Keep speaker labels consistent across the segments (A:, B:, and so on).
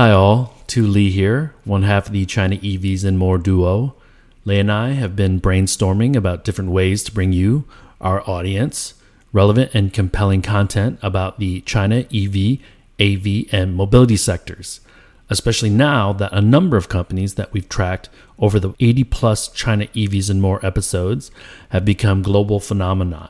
A: Hi, all. Tu Le here, one half of the China EVs and More duo. Lei and I have been brainstorming about different ways to bring you, our audience, relevant and compelling content about the China EV, AV, and mobility sectors, especially now that a number of companies that we've tracked over the 80 plus China EVs and More episodes have become global phenomena.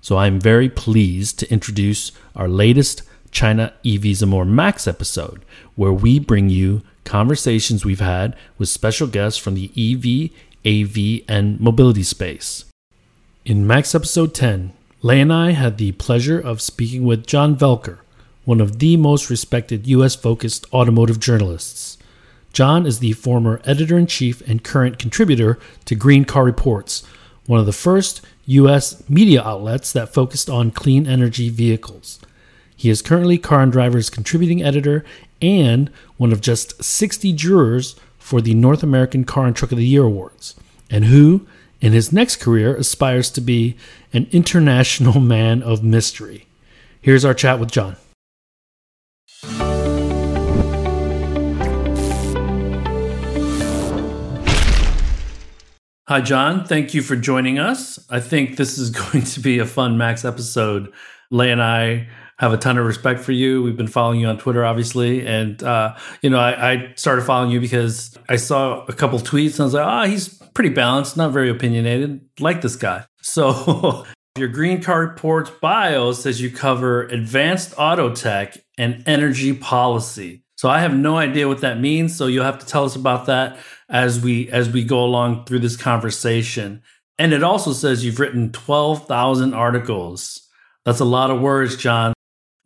A: So I'm very pleased to introduce our latest China EVs and More Max episode, where we bring you conversations we've had with special guests from the EV, AV, and mobility space. In Max episode 10, Lei and I had the pleasure of speaking with John Voelker, one of the most respected US focused automotive journalists. John is the former editor in chief and current contributor to Green Car Reports, one of the first U.S. media outlets that focused on clean energy vehicles. He is currently Car and Driver's contributing editor and one of just 60 jurors for the North American Car and Truck of the Year Awards, and who, in his next career, aspires to be an international man of mystery. Here's our chat with John. Hi, John. Thank you for joining us. I think this is going to be a fun Max episode. Lei and I have a ton of respect for you. We've been following you on Twitter, obviously. And, uh, you know, I, I, started following you because I saw a couple tweets and I was like, ah, oh, he's pretty balanced, not very opinionated. Like this guy. So your Green Car Reports bio says you cover advanced auto tech and energy policy. So I have no idea what that means. So you'll have to tell us about that as we as we go along through this conversation. And it also says you've written 12,000 articles. That's a lot of words, John.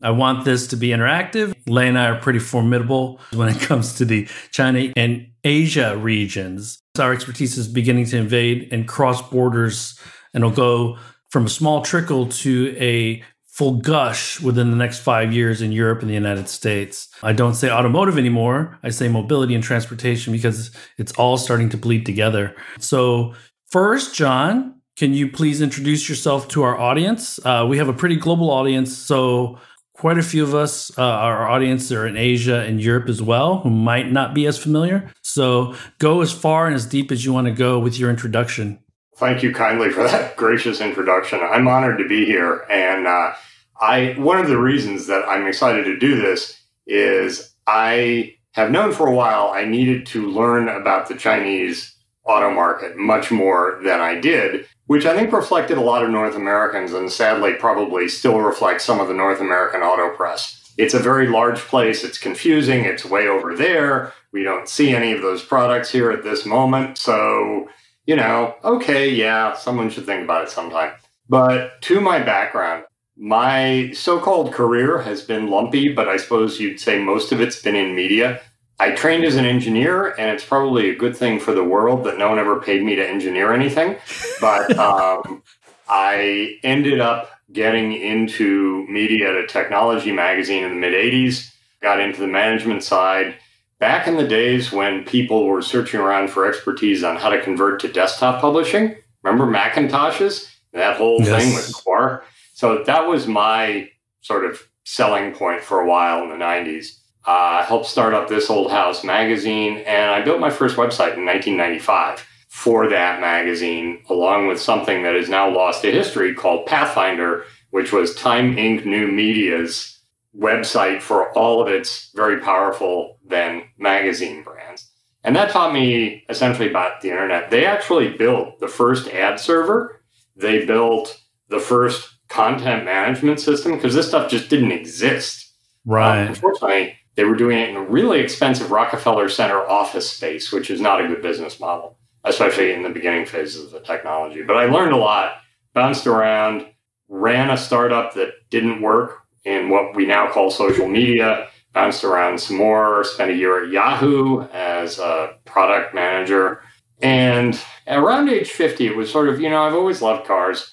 A: I want this to be interactive. Lei and I are pretty formidable when it comes to the China and Asia regions. Our expertise is beginning to invade and cross borders, and it'll go from a small trickle to a full gush within the next five years in Europe and the United States. I don't say automotive anymore. I say mobility and transportation because it's all starting to bleed together. So, first, John, can you please introduce yourself to our audience? Uh, we have a pretty global audience. So, quite a few of us, uh, our audience are in Asia and Europe as well, who might not be as familiar. So, go as far and as deep as you want to go with your introduction.
B: Thank you kindly for that gracious introduction. I'm honored to be here. And uh, I one of the reasons that I'm excited to do this is I have known for a while I needed to learn about the Chinese auto market much more than I did, which I think reflected a lot of North Americans and sadly probably still reflects some of the North American auto press. It's a very large place. It's confusing. It's way over there. We don't see any of those products here at this moment. So you know, okay, yeah, someone should think about it sometime. But to my background, my so called career has been lumpy, but I suppose you'd say most of it's been in media. I trained as an engineer, and it's probably a good thing for the world that no one ever paid me to engineer anything. But um, I ended up getting into media at a technology magazine in the mid 80s, got into the management side, back in the days when people were searching around for expertise on how to convert to desktop publishing, remember Macintoshes? That whole yes. thing with Quark. So that was my sort of selling point for a while in the 90s. Uh, helped start up This Old House magazine, and I built my first website in 1995 for that magazine, along with something that is now lost to history called Pathfinder, which was Time Inc. New Media's website for all of its very powerful then magazine brands. And that taught me essentially about the internet. They actually built the first ad server. They built the first content management system because this stuff just didn't exist.
A: Right. Um,
B: unfortunately, they were doing it in a really expensive Rockefeller Center office space, which is not a good business model, especially in the beginning phases of the technology. But I learned a lot, bounced around, ran a startup that didn't work in what we now call social media. Bounced around some more, spent a year at Yahoo as a product manager. And around age 50, it was sort of, you know, I've always loved cars.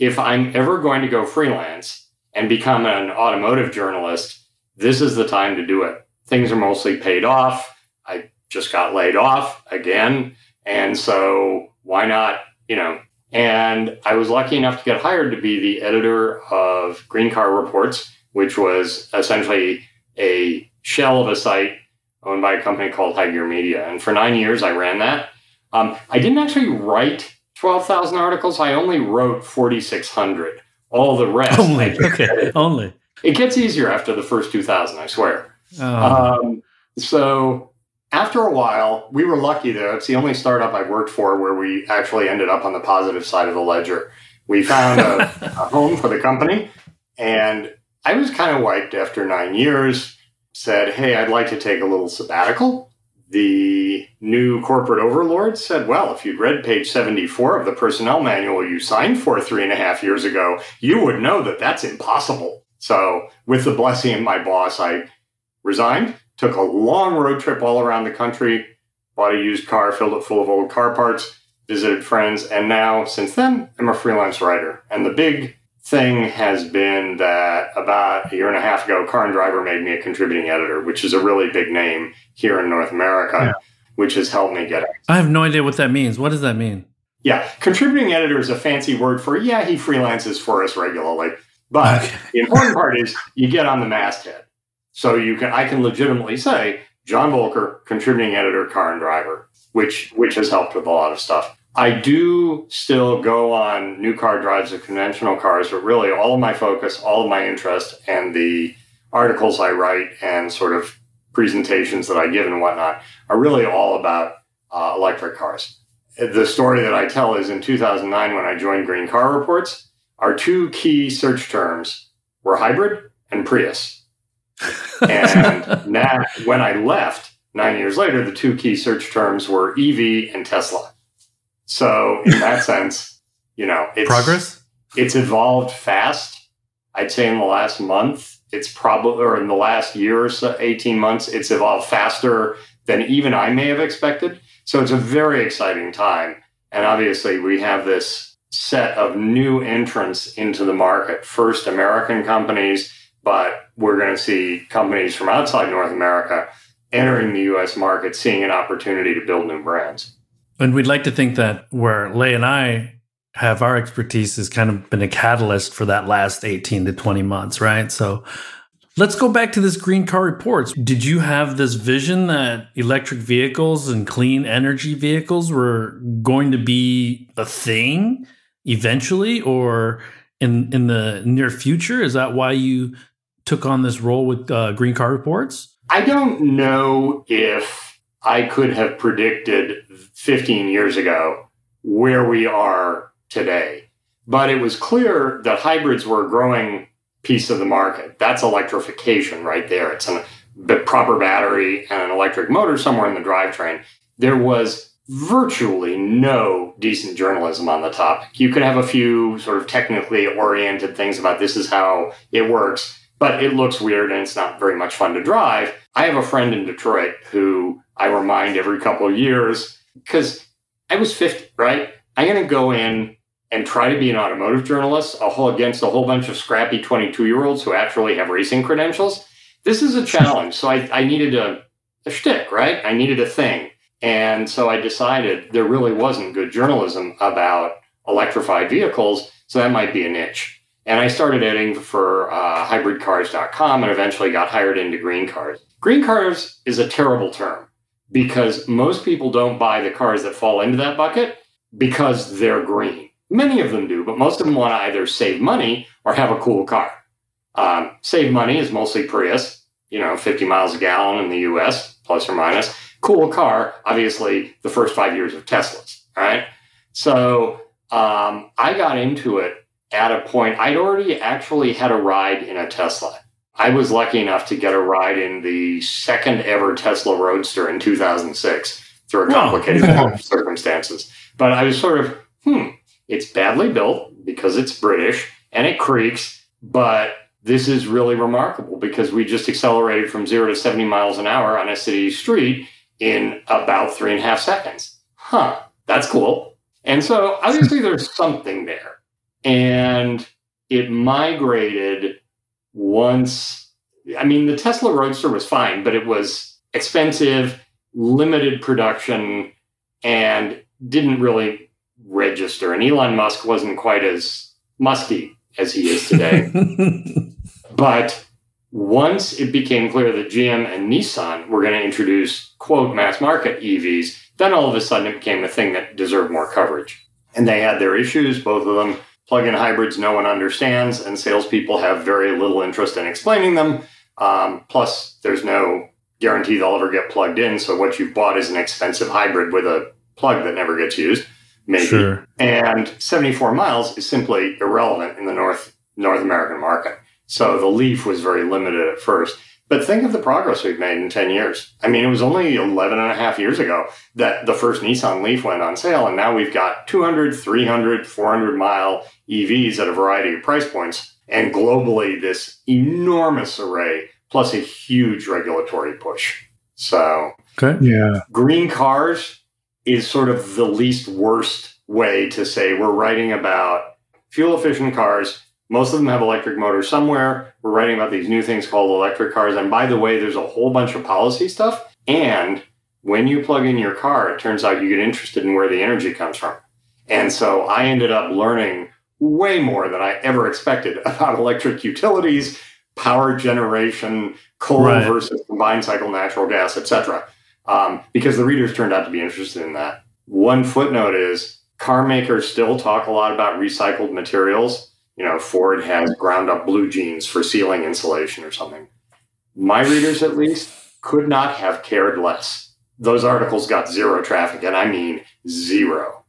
B: If I'm ever going to go freelance and become an automotive journalist, this is the time to do it. Things are mostly paid off. I just got laid off again. And so why not, you know, and I was lucky enough to get hired to be the editor of Green Car Reports, which was essentially a shell of a site owned by a company called High Gear Media. And for nine years, I ran that. Um, I didn't actually write 12,000 articles. I only wrote 4,600. All the rest.
A: Only. Okay. Only.
B: It gets easier after the first 2,000, I swear.
A: Oh.
B: Um, so after a while, we were lucky though. It's the only startup I've worked for where we actually ended up on the positive side of the ledger. We found a, a home for the company, and I was kind of wiped after nine years. Said, "Hey, I'd like to take a little sabbatical." The new corporate overlord said, "Well, if you'd read page seventy-four of the personnel manual you signed for three and a half years ago, you would know that that's impossible." So, with the blessing of my boss, I resigned, took a long road trip all around the country, bought a used car, filled it full of old car parts, visited friends, and now, since then, I'm a freelance writer. And the big thing has been that about a year and a half ago, Car and Driver made me a contributing editor, which is a really big name here in North America, yeah. which has helped me get it.
A: I have no idea what that means. What does that mean?
B: Yeah, contributing editor is a fancy word for, yeah, he freelances for us regularly. But okay. the important part is you get on the masthead. So you can I can legitimately say John Voelker, contributing editor, car and driver, which which has helped with a lot of stuff. I do still go on new car drives of conventional cars, but really all of my focus, all of my interest, and the articles I write and sort of presentations that I give and whatnot are really all about uh, electric cars. The story that I tell is in 2009 when I joined Green Car Reports, our two key search terms were hybrid and Prius and now, when I left nine years later, the two key search terms were EV and Tesla. So, in that sense, you know, it's
A: progress.
B: It's evolved fast. I'd say in the last month, it's probably, or in the last year or so, 18 months, it's evolved faster than even I may have expected. So, it's a very exciting time. And obviously, we have this set of new entrants into the market. First, American companies but we're going to see companies from outside North America entering the US market, seeing an opportunity to build new brands.
A: And we'd like to think that where Lei and I have our expertise has kind of been a catalyst for that last 18 to 20 months, right? So let's go back to this green car reports. Did you have this vision that electric vehicles and clean energy vehicles were going to be a thing eventually or in in the near future? Is that why you took on this role with uh, Green Car Reports?
B: I don't know if I could have predicted 15 years ago where we are today, but it was clear that hybrids were a growing piece of the market. That's electrification right there. It's a proper battery and an electric motor somewhere in the drivetrain. There was virtually no decent journalism on the topic. You could have a few sort of technically oriented things about this is how it works but it looks weird and it's not very much fun to drive. I have a friend in Detroit who I remind every couple of years because I was 50, right? I'm going to go in and try to be an automotive journalist a whole, against a whole bunch of scrappy 22 year olds who actually have racing credentials. This is a challenge. So I, I needed a, a shtick, right? I needed a thing. And so I decided there really wasn't good journalism about electrified vehicles. So that might be a niche. And I started editing for uh, hybridcars.com and eventually got hired into Green Cars. Green Cars is a terrible term because most people don't buy the cars that fall into that bucket because they're green. Many of them do, but most of them want to either save money or have a cool car. Um, save money is mostly Prius, you know, 50 miles a gallon in the US, plus or minus. Cool car, obviously, the first five years of Teslas, right? So um, I got into it at a point, I'd already actually had a ride in a Tesla. I was lucky enough to get a ride in the second ever Tesla Roadster in 2006 through a complicated circumstances. But I was sort of, hmm, it's badly built because it's British and it creaks, but this is really remarkable because we just accelerated from zero to 70 miles an hour on a city street in about three and a half seconds. Huh, that's cool. And so obviously there's something there and it migrated once. I mean, the Tesla Roadster was fine, but it was expensive, limited production, and didn't really register. And Elon Musk wasn't quite as musky as he is today. but once it became clear that GM and Nissan were going to introduce, quote, mass market EVs, then all of a sudden it became a thing that deserved more coverage. And they had their issues, both of them. Plug in hybrids no one understands, and salespeople have very little interest in explaining them. Um, plus, there's no guarantee they'll ever get plugged in. So, what you've bought is an expensive hybrid with a plug that never gets used, maybe. Sure. And 74 miles is simply irrelevant in the North North American market. So the Leaf was very limited at first. But think of the progress we've made in 10 years. I mean, it was only 11 and a half years ago that the first Nissan Leaf went on sale. And now we've got 200, 300, 400 mile EVs at a variety of price points. And globally, this enormous array plus a huge regulatory push. So,
C: okay. yeah.
B: green cars is sort of the least worst way to say we're writing about fuel efficient cars most of them have electric motors somewhere. We're writing about these new things called electric cars. And by the way, there's a whole bunch of policy stuff. And when you plug in your car, it turns out you get interested in where the energy comes from. And so I ended up learning way more than I ever expected about electric utilities, power generation, coal right. versus combined cycle natural gas, etc. Um, because the readers turned out to be interested in that. One footnote is car makers still talk a lot about recycled materials you know, Ford has ground up blue jeans for ceiling insulation or something. My readers, at least, could not have cared less. Those articles got zero traffic, and I mean zero.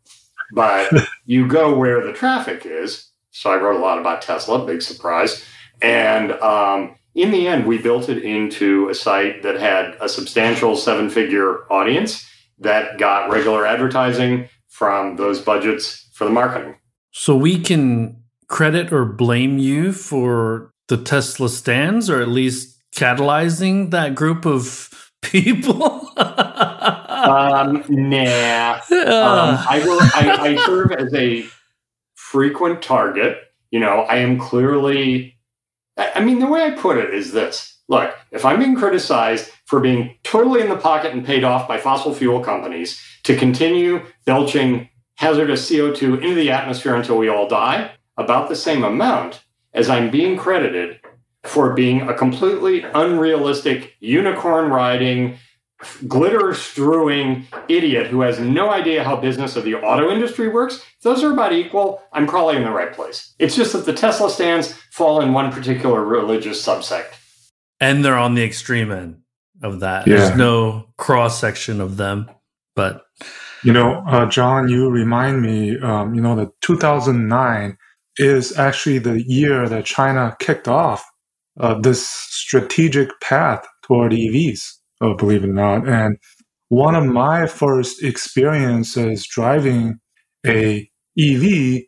B: But you go where the traffic is. So I wrote a lot about Tesla, big surprise. And um, in the end, we built it into a site that had a substantial seven figure audience that got regular advertising from those budgets for the marketing.
A: So we can credit or blame you for the Tesla stands, or at least catalyzing that group of people?
B: um, nah. Um, I, will, I, I serve as a frequent target. You know, I am clearly. I mean, the way I put it is this look, if I'm being criticized for being totally in the pocket and paid off by fossil fuel companies to continue belching hazardous CO2 into the atmosphere until we all die, about the same amount as I'm being credited for being a completely unrealistic unicorn riding, glitter strewing idiot who has no idea how business of the auto industry works. If those are about equal. I'm probably in the right place. It's just that the Tesla stands fall in one particular religious subsect.
A: And they're on the extreme end of that. Yeah. There's no cross section of them, but
C: you know, uh, John, you remind me, um, you know, the 2009 is actually the year that China kicked off uh, this strategic path toward EVs, uh, believe it or not. And one of my first experiences driving a EV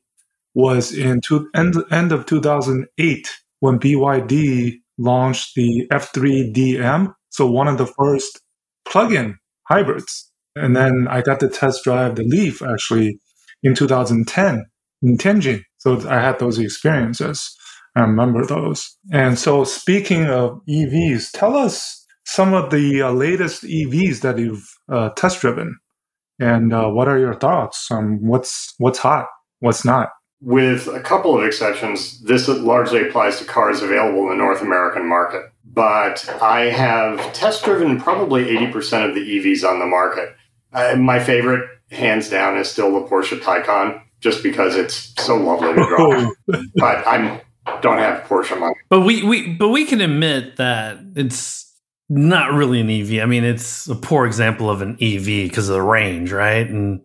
C: was in two, end, end of 2008 when BYD launched the F3DM. So one of the first plug-in hybrids. And then I got to test drive the Leaf actually in 2010 in Tianjin. So I had those experiences. I remember those. And so, speaking of EVs, tell us some of the uh, latest EVs that you've uh, test driven, and uh, what are your thoughts on what's what's hot, what's not.
B: With a couple of exceptions, this largely applies to cars available in the North American market. But I have test driven probably 80% of the EVs on the market. Uh, my favorite, hands down, is still the Porsche Taycan just because it's so lovely to drive. Oh. but I'm don't have Porsche money.
A: But we, we but we can admit that it's not really an EV. I mean, it's a poor example of an EV because of the range, right? And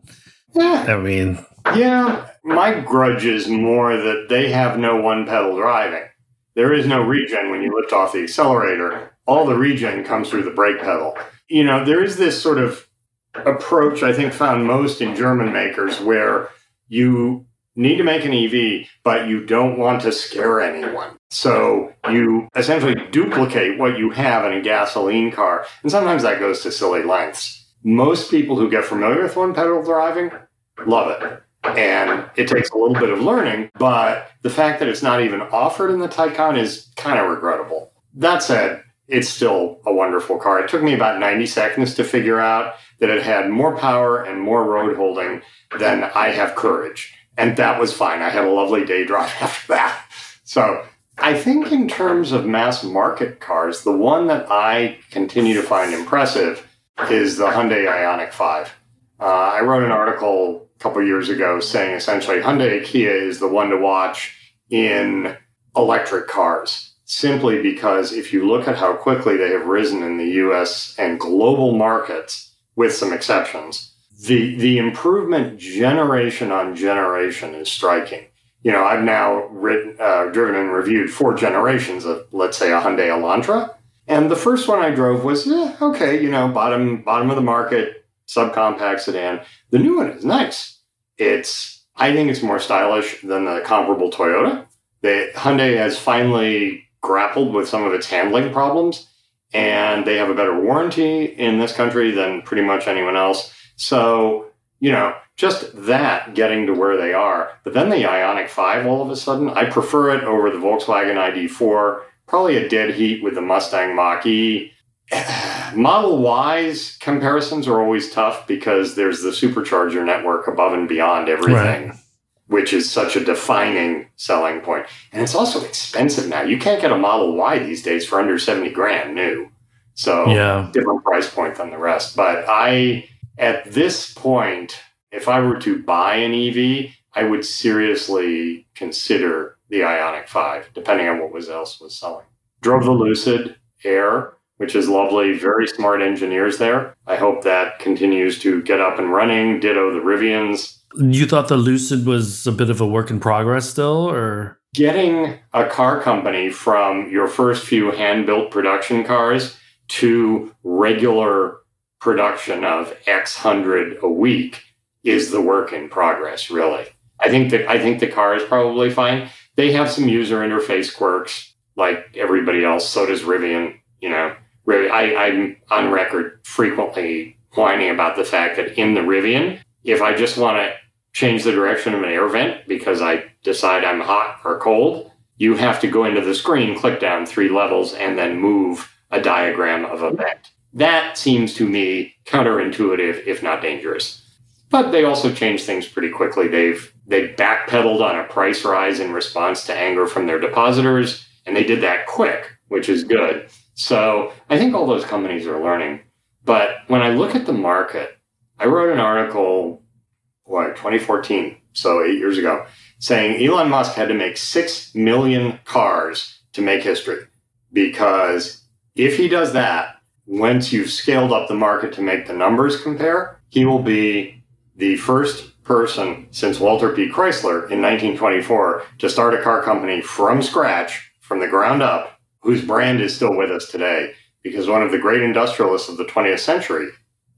A: yeah. I mean,
B: yeah, my grudge is more that they have no one pedal driving. There is no regen when you lift off the accelerator. All the regen comes through the brake pedal. You know, there is this sort of approach I think found most in German makers where you need to make an EV, but you don't want to scare anyone. So you essentially duplicate what you have in a gasoline car. And sometimes that goes to silly lengths. Most people who get familiar with one pedal driving love it. And it takes a little bit of learning, but the fact that it's not even offered in the Taycan is kind of regrettable. That said, it's still a wonderful car. It took me about 90 seconds to figure out that it had more power and more road holding than I have courage. And that was fine. I had a lovely day drive after that. So I think in terms of mass market cars, the one that I continue to find impressive is the Hyundai Ioniq 5. Uh, I wrote an article a couple years ago saying essentially Hyundai Kia is the one to watch in electric cars simply because if you look at how quickly they have risen in the US and global markets, with some exceptions, the, the improvement generation on generation is striking. You know, I've now written, uh, driven and reviewed four generations of, let's say, a Hyundai Elantra. And the first one I drove was, yeah, okay, you know, bottom, bottom of the market, subcompact sedan. The new one is nice. It's, I think it's more stylish than the comparable Toyota. The Hyundai has finally grappled with some of its handling problems, and they have a better warranty in this country than pretty much anyone else. So, you know, just that getting to where they are. But then the Ioniq 5 all of a sudden, I prefer it over the Volkswagen ID4, probably a dead heat with the Mustang Mach E. Model Y's comparisons are always tough because there's the supercharger network above and beyond everything. Right which is such a defining selling point. And it's also expensive now. You can't get a Model Y these days for under 70 grand new. So yeah. different price point than the rest. But I at this point, if I were to buy an EV, I would seriously consider the Ioniq 5, depending on what was else was selling. Drove the Lucid Air, which is lovely, very smart engineers there. I hope that continues to get up and running. Ditto the Rivians
A: you thought the Lucid was a bit of a work in progress still, or?
B: Getting a car company from your first few hand built production cars to regular production of X hundred a week is the work in progress, really. I think that I think the car is probably fine. They have some user interface quirks like everybody else. So does Rivian. You know, I, I'm on record frequently whining about the fact that in the Rivian, if I just want to change the direction of an air vent because I decide I'm hot or cold, you have to go into the screen, click down three levels, and then move a diagram of a vent. That seems to me counterintuitive, if not dangerous. But they also change things pretty quickly. They've they backpedaled on a price rise in response to anger from their depositors, and they did that quick, which is good. So I think all those companies are learning. But when I look at the market, I wrote an article what 2014, so eight years ago, saying Elon Musk had to make six million cars to make history because if he does that, once you've scaled up the market to make the numbers compare, he will be the first person since Walter P. Chrysler in 1924 to start a car company from scratch, from the ground up, whose brand is still with us today. Because one of the great industrialists of the 20th century,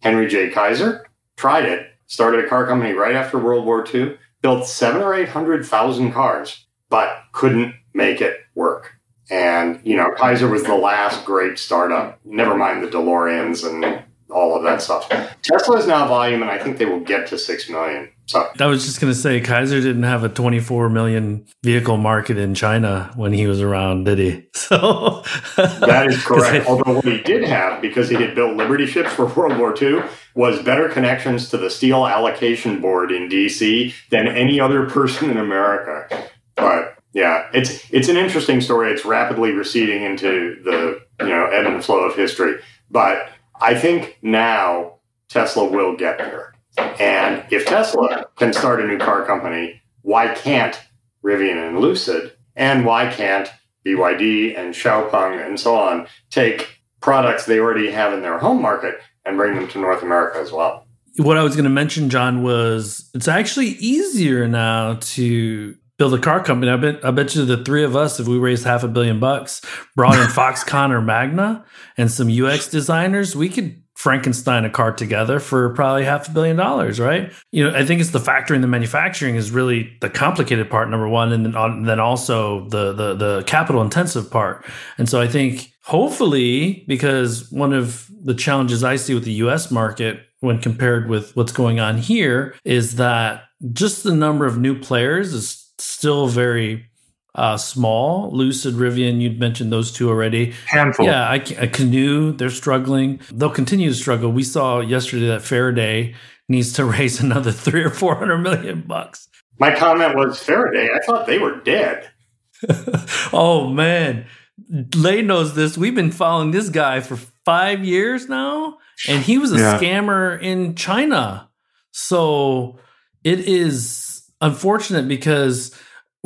B: Henry J. Kaiser, tried it started a car company right after World War II, built seven or 800,000 cars, but couldn't make it work. And, you know, Kaiser was the last great startup, never mind the DeLoreans and all of that stuff. Tesla is now volume, and I think they will get to 6 million. So
A: I was just going to say, Kaiser didn't have a 24 million vehicle market in China when he was around, did he? So
B: that is correct. I, Although what he did have, because he had built Liberty ships for World War II, was better connections to the steel allocation board in DC than any other person in America. But yeah, it's it's an interesting story. It's rapidly receding into the you know ebb and flow of history. But I think now Tesla will get there. And if Tesla can start a new car company, why can't Rivian and Lucid? And why can't BYD and Xiaopeng and so on take products they already have in their home market and bring them to North America as well?
A: What I was going to mention, John, was it's actually easier now to build a car company. I bet I bet you the three of us, if we raised half a billion bucks, brought in Foxconn or Magna and some UX designers, we could Frankenstein a car together for probably half a billion dollars, right? You know, I think it's the factory and the manufacturing is really the complicated part, number one, and then, uh, then also the, the the capital intensive part. And so I think hopefully, because one of the challenges I see with the U.S. market when compared with what's going on here is that just the number of new players is still very uh, small. Lucid, Rivian, you'd mentioned those two already.
C: Handful.
A: Yeah, I, a Canoo, they're struggling. They'll continue to struggle. We saw yesterday that Faraday needs to raise another three or four hundred million bucks.
B: My comment was Faraday. I thought they were dead.
A: oh man, Lei knows this. We've been following this guy for five years now, and he was a yeah. scammer in China. So it is unfortunate because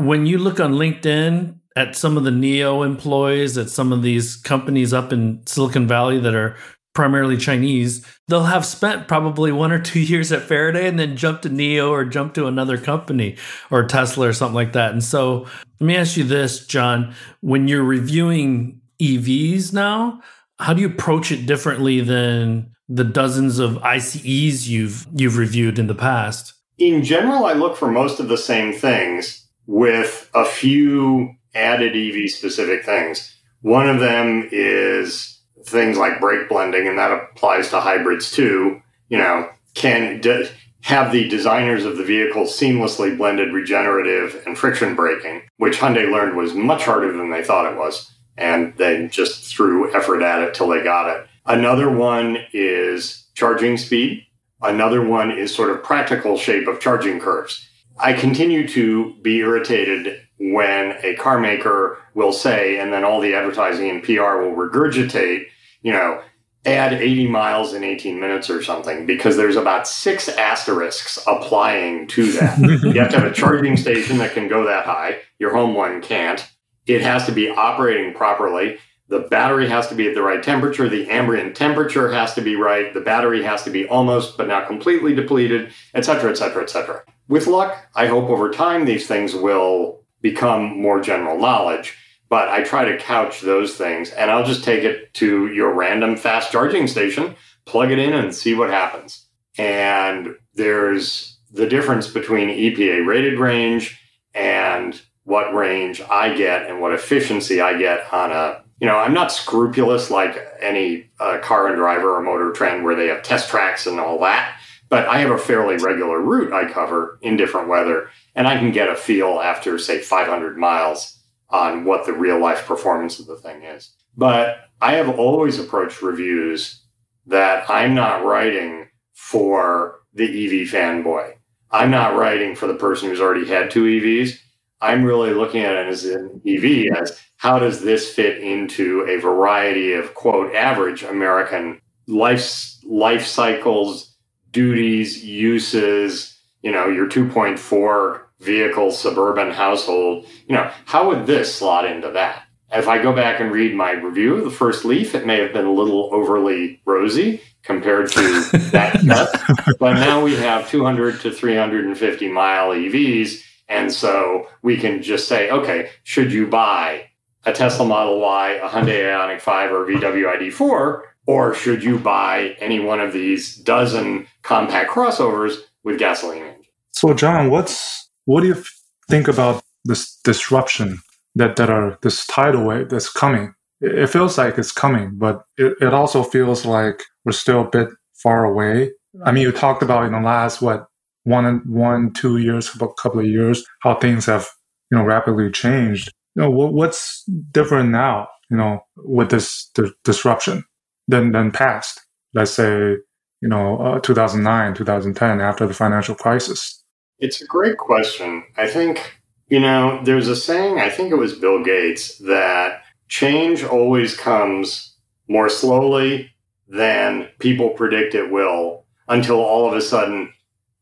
A: when you look on LinkedIn at some of the NIO employees at some of these companies up in Silicon Valley that are primarily Chinese, they'll have spent probably one or two years at Faraday and then jump to NIO or jump to another company or Tesla or something like that. And so let me ask you this, John, when you're reviewing EVs now, how do you approach it differently than the dozens of ICEs you've you've reviewed in the past?
B: In general, I look for most of the same things with a few added EV specific things. One of them is things like brake blending, and that applies to hybrids too. You know, can d- have the designers of the vehicle seamlessly blended regenerative and friction braking, which Hyundai learned was much harder than they thought it was. And they just threw effort at it till they got it. Another one is charging speed. Another one is sort of practical shape of charging curves. I continue to be irritated when a car maker will say, and then all the advertising and PR will regurgitate, you know, add 80 miles in 18 minutes or something, because there's about six asterisks applying to that. you have to have a charging station that can go that high. Your home one can't. It has to be operating properly. The battery has to be at the right temperature. The ambient temperature has to be right. The battery has to be almost but not completely depleted, et cetera, et cetera, et cetera. With luck, I hope over time these things will become more general knowledge. But I try to couch those things and I'll just take it to your random fast charging station, plug it in and see what happens. And there's the difference between EPA rated range and what range I get and what efficiency I get on a you know, I'm not scrupulous like any uh, car and driver or motor trend where they have test tracks and all that, but I have a fairly regular route I cover in different weather, and I can get a feel after, say, 500 miles on what the real life performance of the thing is. But I have always approached reviews that I'm not writing for the EV fanboy. I'm not writing for the person who's already had two EVs. I'm really looking at it as an EV as how does this fit into a variety of quote average American life life cycles, duties, uses, you know, your 2.4 vehicle suburban household, you know, how would this slot into that? If I go back and read my review of the first Leaf, it may have been a little overly rosy compared to that test. but now we have 200 to 350 mile EVs. And so we can just say, okay, should you buy a Tesla Model Y, a Hyundai Ioniq 5, or VW ID4? Or should you buy any one of these dozen compact crossovers with gasoline engine?
C: So, John, what's what do you think about this disruption that that are this tidal wave that's coming? It feels like it's coming, but it, it also feels like we're still a bit far away. I mean, you talked about in the last what one one two years, a couple of years, how things have you know rapidly changed. You know, what, what's different now? You know, with this disruption than than past. Let's say you know uh, 2009, 2010, after the financial crisis.
B: It's a great question. I think, you know, there's a saying, I think it was Bill Gates, that change always comes more slowly than people predict it will until all of a sudden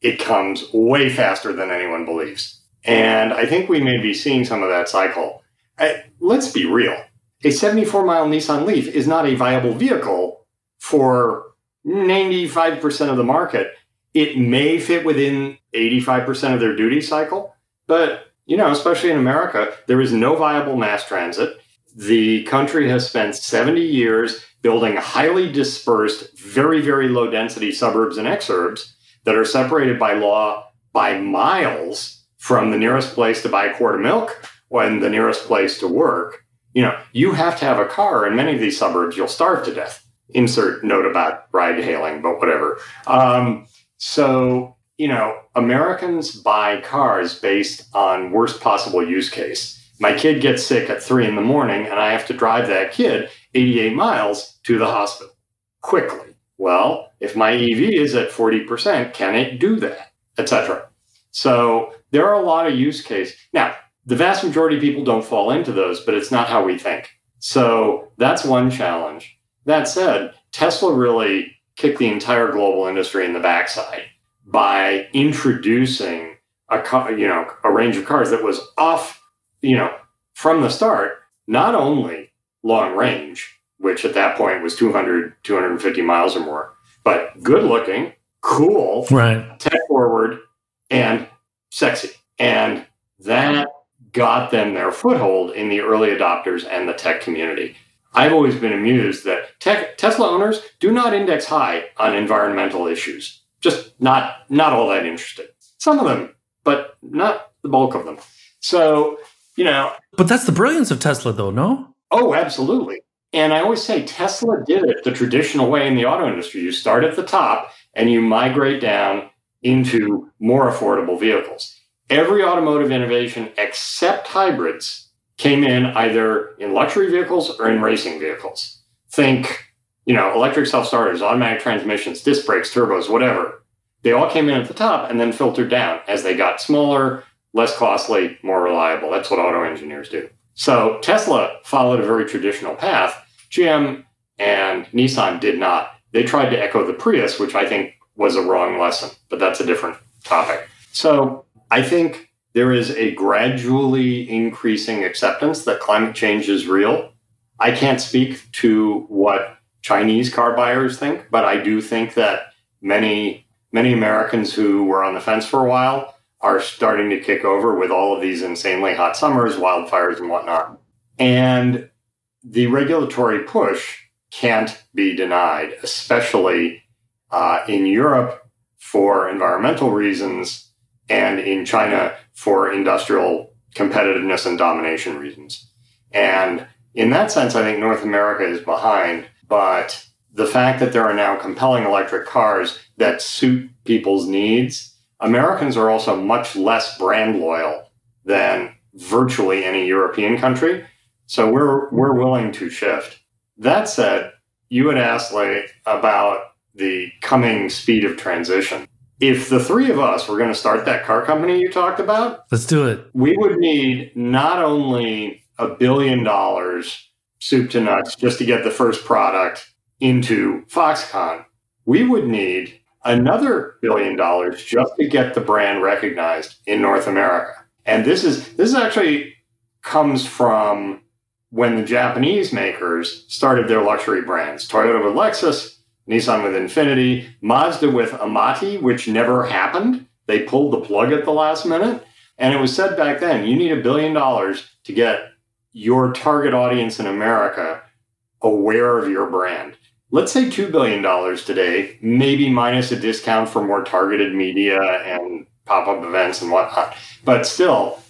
B: it comes way faster than anyone believes. And I think we may be seeing some of that cycle. I, let's be real. A 74 mile Nissan Leaf is not a viable vehicle for 95% of the market. It may fit within 85% of their duty cycle, but you know, especially in America, there is no viable mass transit. The country has spent 70 years building highly dispersed, very, very low density suburbs and exurbs that are separated by law by miles from the nearest place to buy a quart of milk when the nearest place to work. You know, you have to have a car in many of these suburbs, you'll starve to death. Insert note about ride hailing, but whatever. Um, so, you know, Americans buy cars based on worst possible use case. My kid gets sick at three in the morning, and I have to drive that kid 88 miles to the hospital quickly. Well, if my EV is at 40%, can it do that? Etc. So there are a lot of use cases. Now, the vast majority of people don't fall into those, but it's not how we think. So that's one challenge. That said, Tesla really kicked the entire global industry in the backside by introducing a you know a range of cars that was off you know from the start not only long range which at that point was 200 250 miles or more but good looking cool
A: right
B: tech forward and sexy and that got them their foothold in the early adopters and the tech community I've always been amused that tech, Tesla owners do not index high on environmental issues. Just not not all that interested. Some of them, but not the bulk of them. So, you know,
A: but that's the brilliance of Tesla though, no?
B: Oh, absolutely. And I always say Tesla did it the traditional way in the auto industry. You start at the top and you migrate down into more affordable vehicles. Every automotive innovation except hybrids came in either in luxury vehicles or in racing vehicles. Think, you know, electric self starters, automatic transmissions, disc brakes, turbos, whatever. They all came in at the top and then filtered down as they got smaller, less costly, more reliable. That's what auto engineers do. So Tesla followed a very traditional path. GM and Nissan did not. They tried to echo the Prius, which I think was a wrong lesson, but that's a different topic. So I think there is a gradually increasing acceptance that climate change is real. I can't speak to what Chinese car buyers think, but I do think that many many Americans who were on the fence for a while are starting to kick over with all of these insanely hot summers, wildfires, and whatnot. And the regulatory push can't be denied, especially uh, in Europe for environmental reasons and in China for industrial competitiveness and domination reasons. And in that sense, I think North America is behind. But the fact that there are now compelling electric cars that suit people's needs, Americans are also much less brand loyal than virtually any European country. So we're we're willing to shift. That said, you had asked like about the coming speed of transition if the three of us were going to start that car company you talked about,
A: let's do it.
B: We would need not only a billion dollars soup to nuts just to get the first product into Foxconn, we would need another billion dollars just to get the brand recognized in North America. And this is this actually comes from when the Japanese makers started their luxury brands. Toyota with Lexus, Nissan with Infiniti, Mazda with Amati, which never happened. They pulled the plug at the last minute. And it was said back then you need a billion dollars to get your target audience in America aware of your brand. Let's say $2 billion today, maybe minus a discount for more targeted media and pop up events and whatnot. But still,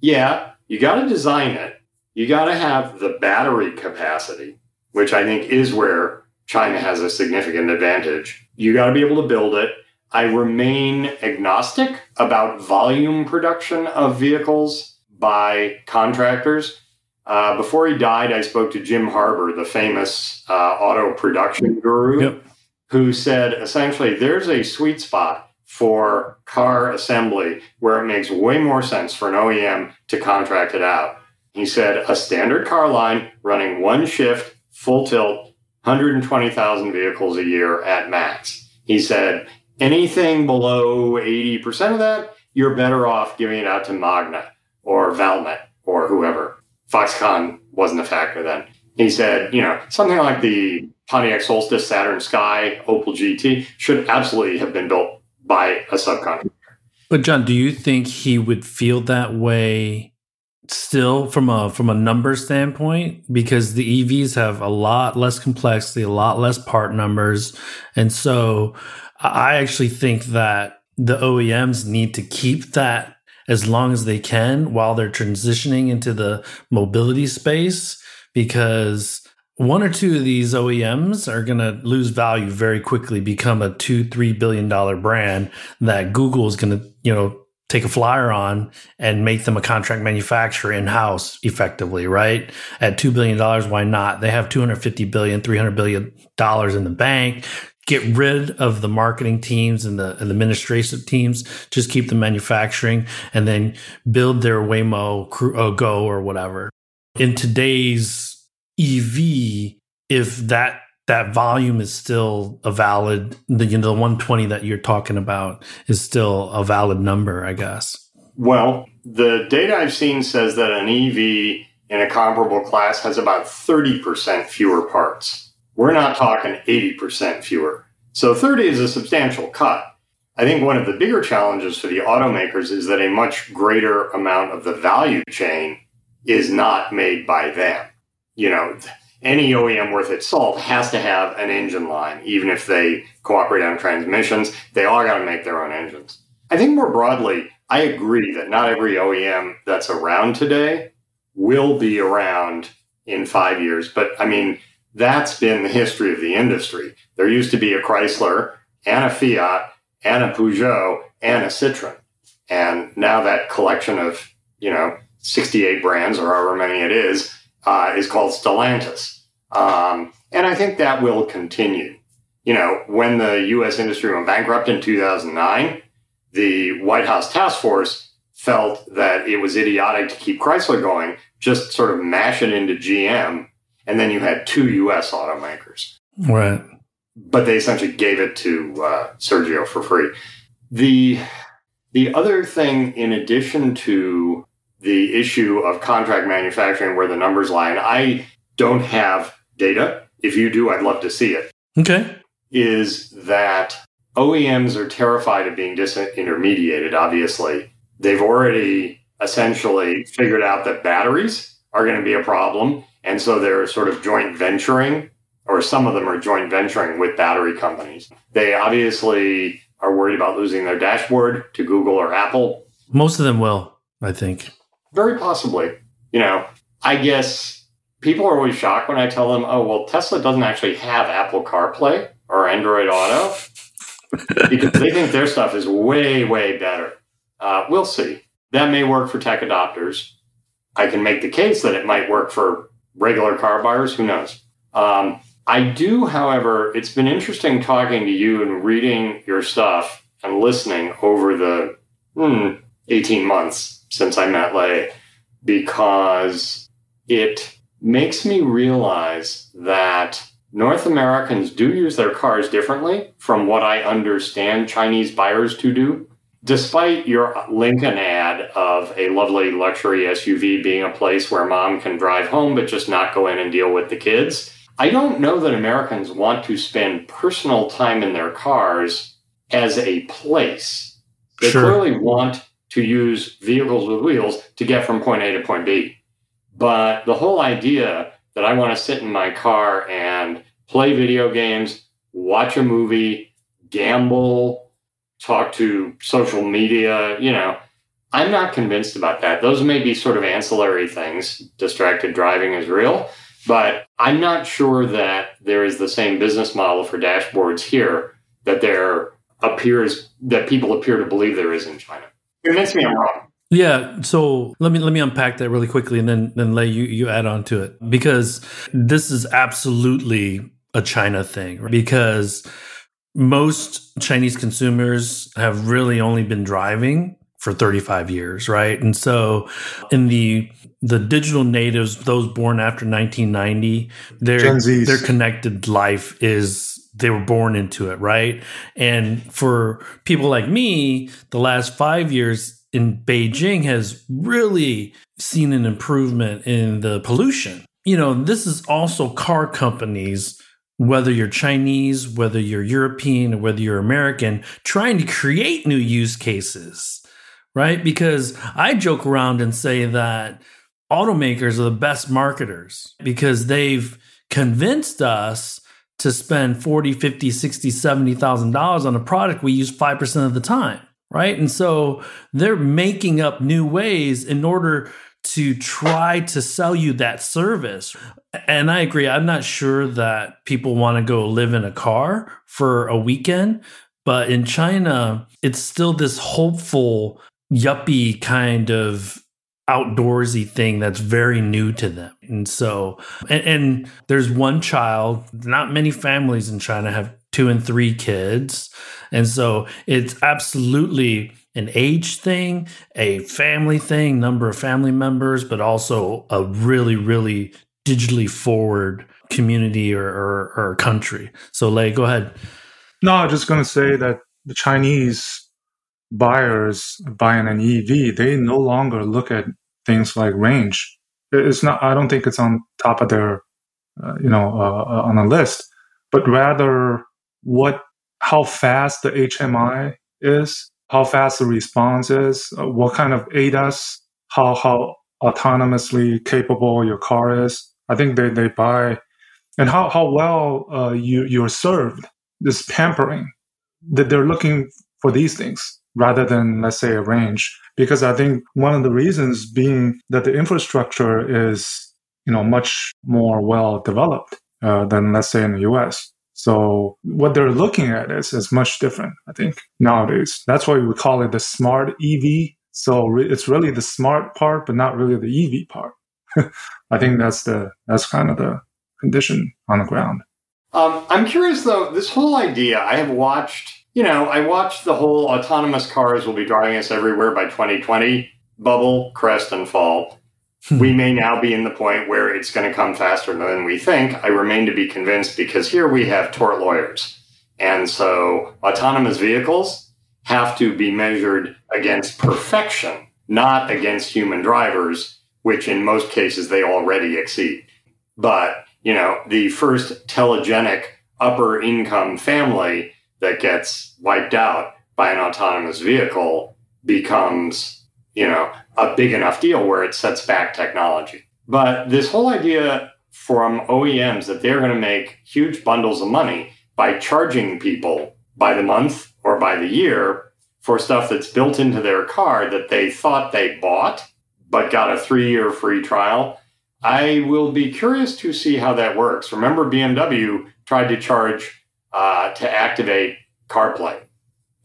B: yeah, you got to design it. You got to have the battery capacity, which I think is where China has a significant advantage. You got to be able to build it. I remain agnostic about volume production of vehicles by contractors. Uh, before he died, I spoke to Jim Harbour, the famous uh, auto production guru, yep. who said essentially there's a sweet spot for car assembly where it makes way more sense for an OEM to contract it out. He said a standard car line running one shift, full tilt, 120,000 vehicles a year at max. He said, anything below 80% of that, you're better off giving it out to Magna or Valmet or whoever. Foxconn wasn't a factor then. He said, you know, something like the Pontiac Solstice, Saturn Sky, Opel GT should absolutely have been built by a subcontractor.
A: But John, do you think he would feel that way still from a from a number standpoint because the EVs have a lot less complexity, a lot less part numbers, and so I actually think that the OEMs need to keep that as long as they can while they're transitioning into the mobility space because one or two of these OEMs are going to lose value very quickly, become a two, three billion dollar brand that Google is going to, you know, take a flyer on and make them a contract manufacturer in house effectively, right? At $2 billion, why not? They have $250 billion, $300 billion in the bank. get rid of the marketing teams and the, and the administrative teams, just keep the manufacturing and then build their Waymo uh, Go or whatever. In today's EV, if that that volume is still a valid the you know the 120 that you're talking about is still a valid number, I guess.
B: Well, the data I've seen says that an EV in a comparable class has about 30% fewer parts. We're not talking 80% fewer. So 30 is a substantial cut. I think one of the bigger challenges for the automakers is that a much greater amount of the value chain is not made by them. You know, any OEM worth its salt has to have an engine line, even if they cooperate on transmissions. They all got to make their own engines. I think more broadly, I agree that not every OEM that's around today will be around in five years. But I mean, that's been the history of the industry. There used to be a Chrysler and a Fiat and a Peugeot and a Citroen. And now that collection of, you know, 68 brands or however many it is, uh, is called Stellantis. Um, and I think that will continue. You know, when the U.S. industry went bankrupt in 2009, the White House task force felt that it was idiotic to keep Chrysler going, just sort of mash it into GM, and then you had two U.S. automakers.
A: Right.
B: But they essentially gave it to uh, Sergio for free. The the other thing, in addition to the issue of contract manufacturing, where the numbers lie, and I don't have data. If you do, I'd love to see it.
A: Okay.
B: Is that OEMs are terrified of being disintermediated, obviously. They've already essentially figured out that batteries are going to be a problem. And so they're sort of joint venturing, or some of them are joint venturing with battery companies. They obviously are worried about losing their dashboard to Google or Apple.
A: Most of them will, I think.
B: Very possibly. You know, I guess people are always shocked when I tell them, oh, well, Tesla doesn't actually have Apple CarPlay or Android Auto because they think their stuff is way, way better. Uh, we'll see. That may work for tech adopters. I can make the case that it might work for regular car buyers. Who knows? Um, I do, however, it's been interesting talking to you and reading your stuff and listening over the hmm, 18 months since I met Lei because it makes me realize that North Americans do use their cars differently from what I understand Chinese buyers to do. Despite your Lincoln ad of a lovely luxury SUV being a place where mom can drive home but just not go in and deal with the kids, I don't know that Americans want to spend personal time in their cars as a place. They sure. clearly want to use vehicles with wheels to get from point A to point B. But the whole idea that I want to sit in my car and play video games, watch a movie, gamble, talk to social media, you know, I'm not convinced about that. Those may be sort of ancillary things. Distracted driving is real, but I'm not sure that there is the same business model for dashboards here that there appears that people appear to believe there is in China. Convince me I'm wrong.
A: Yeah, so let me let me unpack that really quickly, and then then Lei you you add on to it because this is absolutely a China thing. Because most Chinese consumers have really only been driving for 35 years, right? And so in the the digital natives, those born after 1990, their their connected life is they were born into it, right? And for people like me, the last 5 years in Beijing has really seen an improvement in the pollution. You know, this is also car companies, whether you're Chinese, whether you're European, or whether you're American, trying to create new use cases, right? Because I joke around and say that automakers are the best marketers because they've convinced us to spend 40, 50, 60, 70,000 dollars on a product we use 5% of the time right? And so they're making up new ways in order to try to sell you that service. And I agree. I'm not sure that people want to go live in a car for a weekend, but in China, it's still this hopeful, yuppie kind of outdoorsy thing that's very new to them. And so, and, and, there's one child, not many families in China have two and three kids. And so it's absolutely an age thing, a family thing, number of family members, but also a really, really digitally forward community or, or, or country. So, Lei, go ahead.
C: No, I'm just going to say that the Chinese buyers buying an EV, they no longer look at things like range. It's not. I don't think it's on top of their, uh, you know, uh, uh on a list, but rather what, how fast the HMI is, how fast the response is, uh, what kind of ADAS, how how autonomously capable your car is. I think they they buy, and how how well uh, you you're served. This pampering that they're looking for these things rather than let's say a range. Because i think one of the reasons being that the infrastructure is you know much more well developed uh, than let's say in the us so what they're looking at is, is much different i think nowadays. That's why we call it the smart ev so re- it's really the smart part but not really the ev part. I think that's the that's kind of the condition on the ground.
B: Um, i'm curious though this whole idea i have watched you know, I watched the whole autonomous cars will be driving us everywhere by 2020 bubble, crest, and fall. Hmm. we may now be in the point where it's going to come faster than we think. I remain to be convinced because here we have tort lawyers. And so autonomous vehicles have to be measured against perfection, not against human drivers, which in most cases they already exceed. But, you know, the first telegenic upper income family that gets wiped out by an autonomous vehicle becomes, you know, a big enough deal where it sets back technology. But this whole idea from OEMs that they're going to make huge bundles of money by charging people by the month or by the year for stuff that's built into their car that they thought they bought but got a three year free trial. I will be curious to see how that works. Remember, BMW tried to charge uh, to activate CarPlay.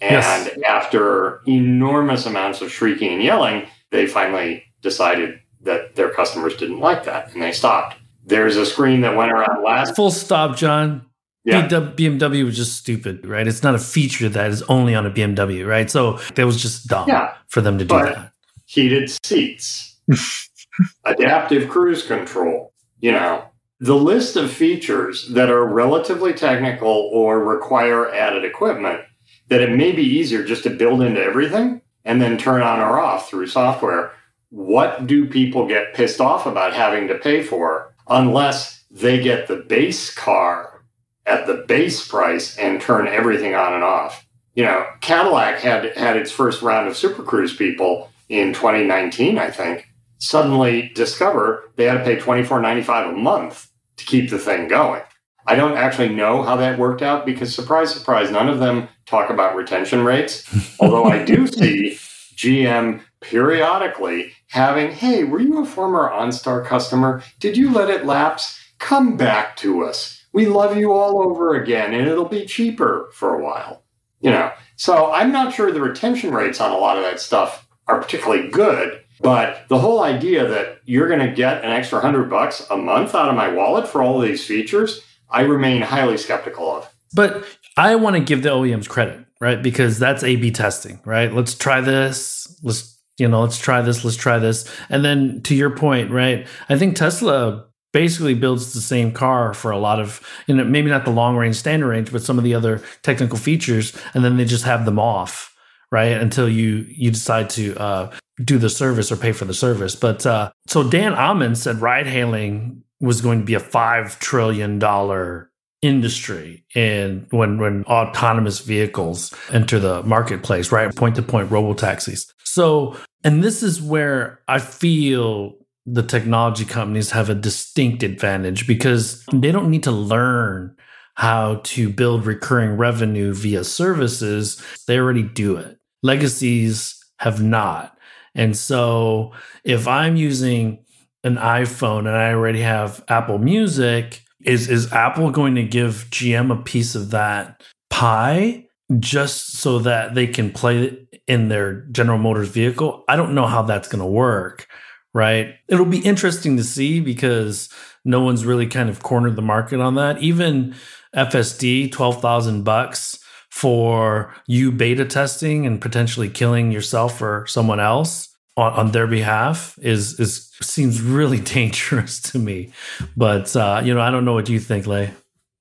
B: And yes. after enormous amounts of shrieking and yelling, they finally decided that their customers didn't like that and they stopped. There's a screen that went around last.
A: Full stop, John. Yeah. BMW was just stupid, right? It's not a feature that is only on a BMW, right? So that was just dumb yeah, for them to do that.
B: Heated seats, adaptive cruise control, you know, the list of features that are relatively technical or require added equipment that it may be easier just to build into everything and then turn on or off through software. What do people get pissed off about having to pay for unless they get the base car at the base price and turn everything on and off? You know, Cadillac had had its first round of Super Cruise people in 2019, I think. Suddenly discover they had to pay $24.95 a month to keep the thing going. I don't actually know how that worked out because, surprise, surprise, none of them talk about retention rates. Although I do see GM periodically having, hey, were you a former OnStar customer? Did you let it lapse? Come back to us. We love you all over again, and it'll be cheaper for a while. You know, so I'm not sure the retention rates on a lot of that stuff are particularly good. But the whole idea that you're going to get an extra hundred bucks a month out of my wallet for all of these features, I remain highly skeptical of.
A: But I want to give the OEMs credit, right? Because that's A B testing, right? Let's try this. Let's, you know, let's try this. Let's try this. And then to your point, right? I think Tesla basically builds the same car for a lot of, you know, maybe not the long range, standard range, but some of the other technical features. And then they just have them off right until you you decide to uh, do the service or pay for the service. But uh, so Dan Ammann said ride hailing was going to be a five trillion dollar industry and when when autonomous vehicles enter the marketplace right? Point to point robo taxis. So and this is where i feel the technology companies have a distinct advantage because they don't need to learn how to build recurring revenue via services. They already do it. Legacies have not and so if I'm using an iPhone and I already have Apple Music, is is Apple going to give GM a piece of that pie just so that they can play it in their General Motors vehicle? I don't know how that's going to work, right? It'll be interesting to see because no one's really kind of cornered the market on that. Even FSD, 12,000 bucks for you beta testing and potentially killing yourself or someone else on, on their behalf is is seems really dangerous to me. But uh, you know, I don't know what you think, Lei.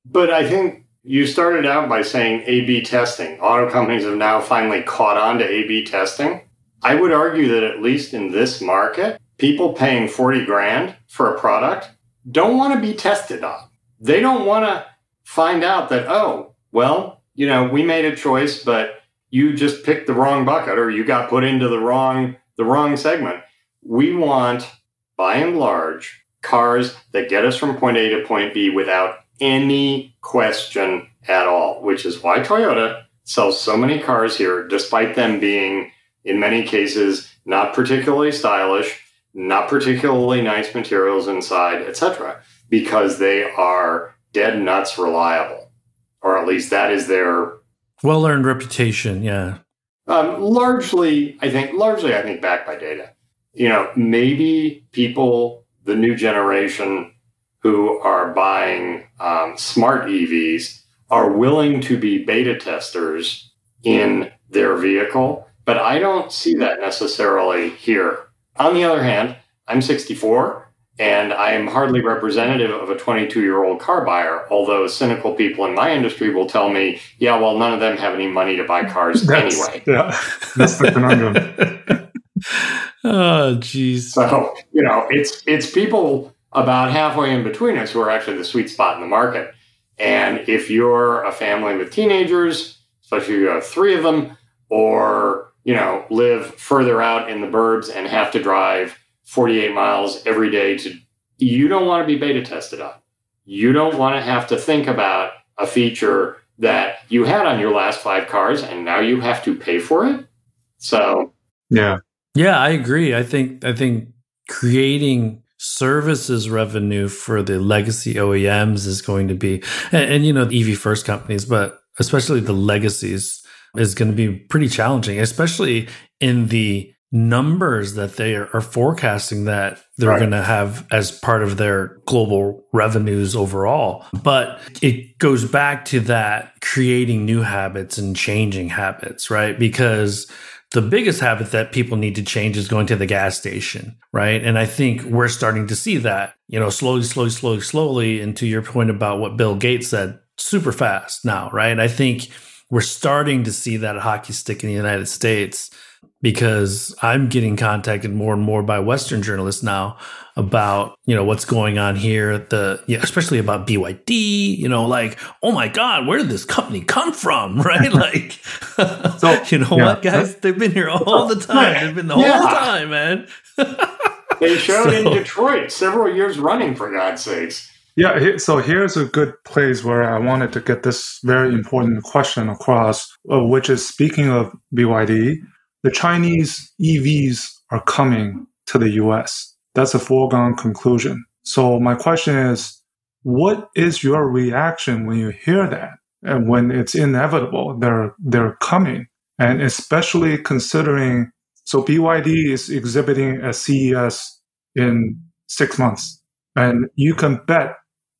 B: But I think you started out by saying A/B testing. Auto companies have now finally caught on to A/B testing. I would argue that at least in this market, people paying forty grand for a product don't want to be tested on. They don't want to find out that oh, well, you know, we made a choice, but you just picked the wrong bucket or you got put into the wrong the wrong segment. We want, by and large, cars that get us from point A to point B without any question at all, which is why Toyota sells so many cars here, despite them being, in many cases, not particularly stylish, not particularly nice materials inside, etc., because they are dead nuts reliable, or at least that is their
A: well earned reputation. Yeah.
B: Um, largely, I think, largely, I think backed by data. You know, maybe people, the new generation who are buying um, smart EVs, are willing to be beta testers in their vehicle, but I don't see that necessarily here. On the other hand, I'm 64 and I am hardly representative of a 22 year old car buyer, although cynical people in my industry will tell me, yeah, well, none of them have any money to buy cars that's, anyway.
C: Yeah, that's the conundrum.
A: oh, jeez.
B: So, you know, it's, it's people about halfway in between us who are actually the sweet spot in the market. And if you're a family with teenagers, especially if you have three of them, or, you know, live further out in the burbs and have to drive 48 miles every day to you don't want to be beta tested on. You don't want to have to think about a feature that you had on your last five cars and now you have to pay for it. So,
C: yeah.
A: Yeah, I agree. I think I think creating services revenue for the legacy OEMs is going to be and, and you know the EV first companies, but especially the legacies is going to be pretty challenging, especially in the numbers that they are, forecasting that they're right. going to have as part of their global revenues overall. But it goes back to that creating new habits and changing habits, right? Because the biggest habit that people need to change is going to the gas station, right? And I think we're starting to see that, you know, slowly, slowly, slowly, slowly. And to your point about what Bill Gates said, super fast now, right? I think we're starting to see that hockey stick in the United States because I'm getting contacted more and more by Western journalists now about you know what's going on here. The yeah, especially about BYD. You know, like oh my god, where did this company come from? Right? Like, so you know yeah. what, guys? They've been here all the time. They've been the yeah. whole time, man.
B: they showed so. in Detroit several years running, for God's sakes.
C: Yeah, so here's a good place where I wanted to get this very important question across, uh, which is speaking of BYD, the Chinese EVs are coming to the US. That's a foregone conclusion. So my question is, what is your reaction when you hear that and when it's inevitable they're they're coming and especially considering so BYD is exhibiting at CES in 6 months and you can bet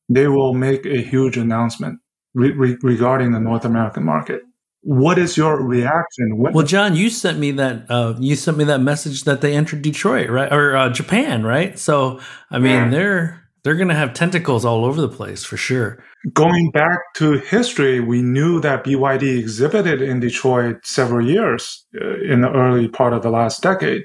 C: they will make a huge announcement re- re- regarding the North American market what is your reaction? What-
A: well, John, you sent me that uh, you sent me that message that they entered Detroit, right, or uh, Japan, right? So, I mean, yeah. they're they're going to have tentacles all over the place for sure.
C: Going back to history, we knew that BYD exhibited in Detroit several years uh, in the early part of the last decade,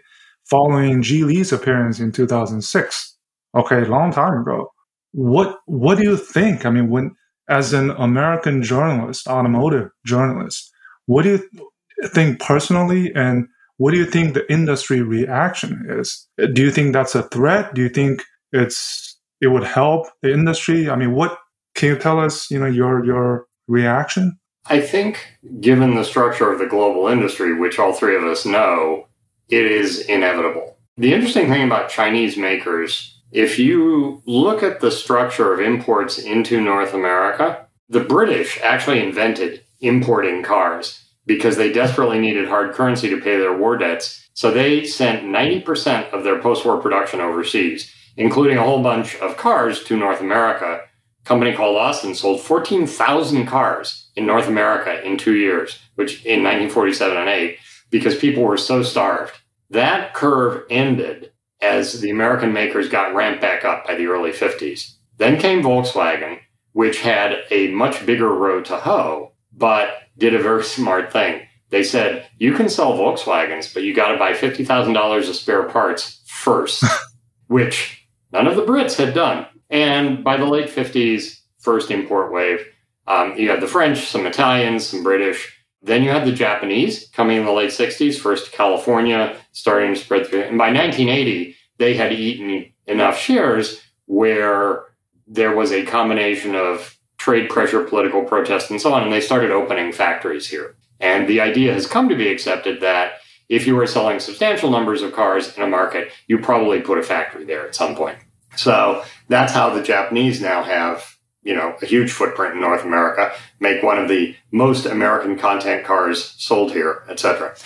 C: following Geely's appearance in 2006. Okay, long time ago. What what do you think? I mean, when as an American journalist, automotive journalist, what do you think personally and what do you think the industry reaction is? Do you think that's a threat? Do you think it's it would help the industry? I mean, what can you tell us, you know, your your reaction?
B: I think given the structure of the global industry, which all three of us know, it is inevitable. The interesting thing about Chinese makers if you look at the structure of imports into North America, the British actually invented importing cars. because they desperately needed hard currency to pay their war debts. So they sent 90% of their post war production overseas, including a whole bunch of cars to North America. A company called Austin sold 14,000 cars in North America in two years, which in 1947 and 8, because people were so starved. That curve ended as the American makers got ramped back up by the early 50s. Then came Volkswagen, which had a much bigger road to hoe, but did a very smart thing. They said, you can sell Volkswagens, but you got to buy $50,000 of spare parts first, which none of the Brits had done. And by the late 50s, first import wave, um, you had the French, some Italians, some British. Then you had the Japanese coming in the late 60s, first to California, starting to spread through. And by 1980, they had eaten enough shares where there was a combination of trade pressure, political protest, and so on. And they started opening factories here. And the idea has come to be accepted that if you are selling substantial numbers of cars in a market, you probably put a factory there at some point. So that's how the Japanese now have, you know, a huge footprint in North America, make one of the most American content cars sold here, etc.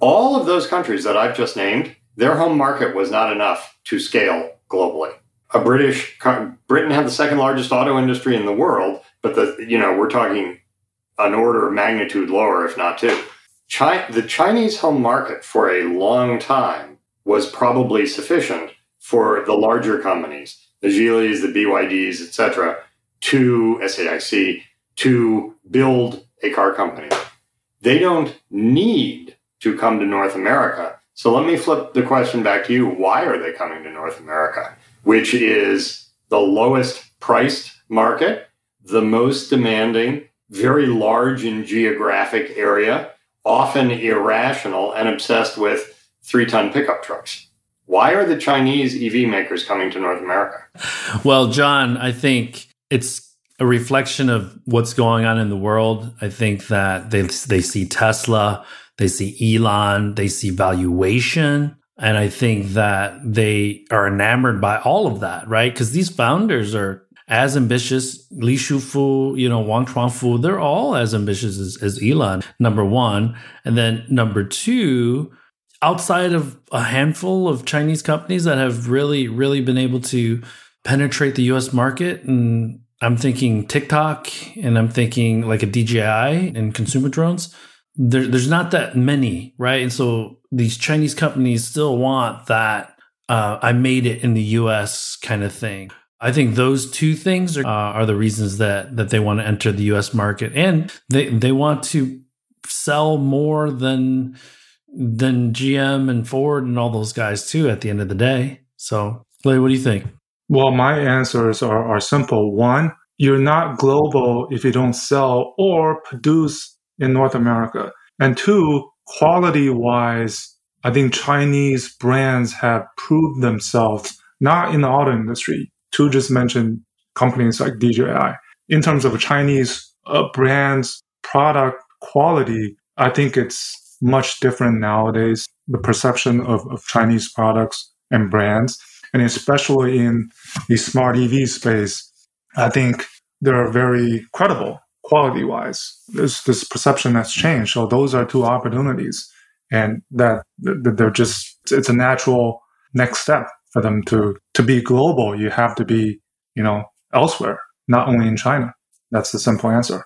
B: All of those countries that I've just named, their home market was not enough to scale globally a British Britain had the second largest auto industry in the world, but the you know we're talking an order of magnitude lower, if not two. The Chinese home market for a long time was probably sufficient for the larger companies, the Geelys, the BYDs, etc., to SAIC to build a car company. They don't need to come to North America. So let me flip the question back to you. Why are they coming to North America? which is the lowest priced market, the most demanding, very large in geographic area, often irrational and obsessed with three ton pickup trucks. Why are the Chinese EV makers coming to North America?
A: Well, John, I think it's a reflection of what's going on in the world. I think that they they see Tesla, they see Elon, they see valuation. And I think that they are enamored by all of that, right? Because these founders are as ambitious. Li Shufu, you know, Wang Chuanfu, they're all as ambitious as, as Elon, number one. And then number two, outside of a handful of Chinese companies that have really, really been able to penetrate the US market. And I'm thinking TikTok and I'm thinking like a DJI and consumer drones. There, there's not that many, right? And so these Chinese companies still want that uh, I made it in the U.S. kind of thing. I think those two things are, uh, are the reasons that that they want to enter the U.S. market, and they they want to sell more than than GM and Ford and all those guys too. At the end of the day, so Lei, what do you think?
C: Well, my answers are, are simple. One, you're not global if you don't sell or produce in North America, and two, quality wise, I think Chinese brands have proved themselves not in the auto industry. To just mention companies like DJI. In terms of Chinese uh, brands, product quality, I think it's much different nowadays. The perception of, of Chinese products and brands, and especially in the smart EV space, I think they're very credible quality wise. This this perception has changed. So those are two opportunities, and that, they're just it's a natural next step for them to to be global. You have to be you know elsewhere, not only in China. That's the simple answer.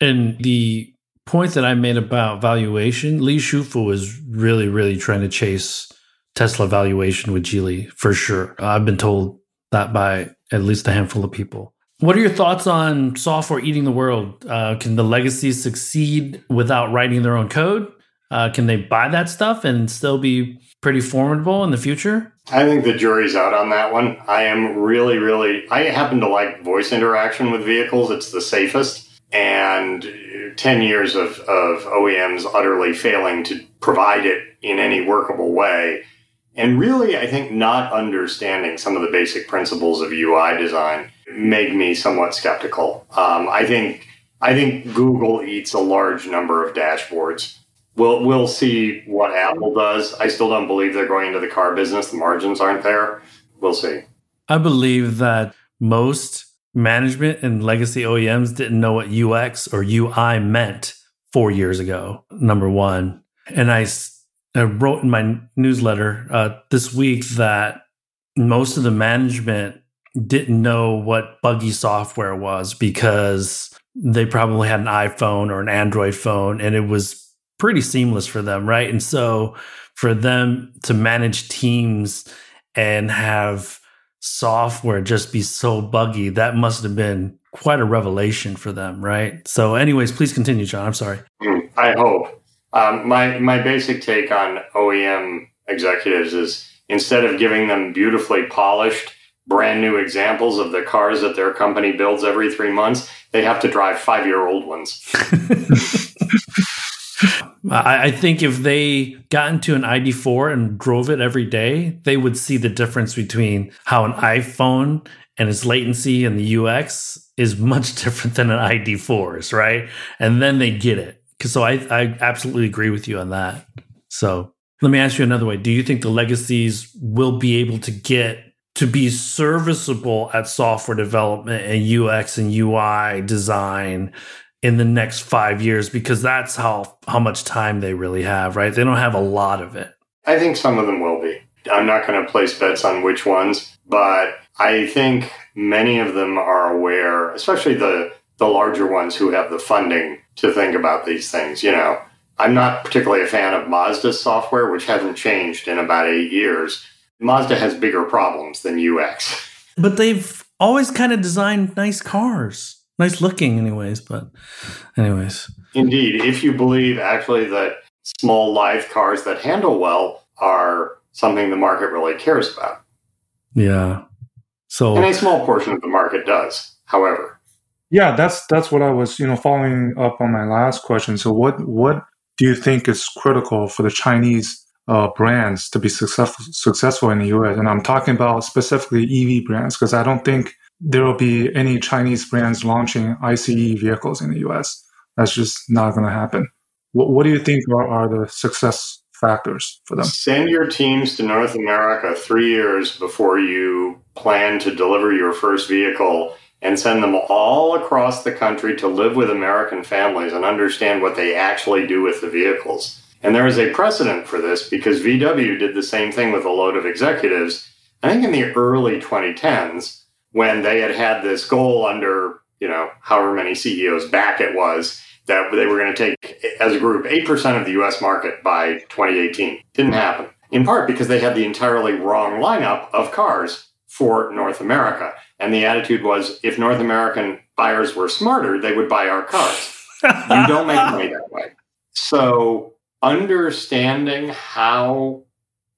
A: And the point that I made about valuation, Li Shufu is really, really trying to chase Tesla valuation with Geely for sure. I've been told that by at least a handful of people. What are your thoughts on software eating the world? Uh, can the legacies succeed without writing their own code? Uh, can they buy that stuff and still be pretty formidable in the future?
B: I think the jury's out on that one. I am really, really, I happen to like voice interaction with vehicles. It's the safest. And 10 years of, of OEMs utterly failing to provide it in any workable way. And really, I think not understanding some of the basic principles of UI design make me somewhat skeptical. Um, I think I think Google eats a large number of dashboards. We'll we'll see what Apple does. I still don't believe they're going into the car business. The margins aren't there. We'll see.
A: I believe that most management and legacy OEMs didn't know what UX or UI meant four years ago, number one. And I, I wrote in my newsletter uh, this week that most of the management didn't know what buggy software was because they probably had an iPhone or an Android phone and it was pretty seamless for them, right? And so for them to manage teams and have software just be so buggy, that must have been quite a revelation for them, right? So, anyways, please continue, John. I'm sorry.
B: Hmm, I hope. Um, my my basic take on OEM executives is instead of giving them beautifully polished, brand new examples of the cars that their company builds every three months, they have to drive five year old ones.
A: I think if they got into an ID4 and drove it every day, they would see the difference between how an iPhone and its latency and the UX is much different than an ID4's, right? And then they get it. So I, I absolutely agree with you on that. So let me ask you another way. Do you think the legacies will be able to get to be serviceable at software development and UX and UI design in the next five years because that's how how much time they really have, right? They don't have a lot of it.
B: I think some of them will be. I'm not going to place bets on which ones, but I think many of them are aware, especially the the larger ones who have the funding to think about these things. You know, I'm not particularly a fan of Mazda's software, which hasn't changed in about eight years. Mazda has bigger problems than UX.
A: But they've always kind of designed nice cars nice looking, anyways. But, anyways,
B: indeed, if you believe actually that small live cars that handle well are something the market really cares about.
A: Yeah. So,
B: and a small portion of the market does, however.
C: Yeah, that's that's what I was, you know, following up on my last question. So, what what do you think is critical for the Chinese uh, brands to be successful successful in the U.S. And I'm talking about specifically EV brands because I don't think there will be any Chinese brands launching ICE vehicles in the US. That's just not going to happen. What, what, do you think are, are the success factors for them?
B: Send your teams to North America three years before you plan to deliver your first vehicle and send them all across the country to live with American families and understand what they actually do with the vehicles. And there is a precedent for this because VW did the same thing with a load of executives, I think in the early 2010s when they had had this goal under, you know, however many CEOs back it was that they were going to take as a group 8% of the US market by 2018. Didn't happen. In part because they had the entirely wrong lineup of cars for North America. And the attitude was if North American buyers were smarter, they would buy our cars. you don't make money that way. So understanding how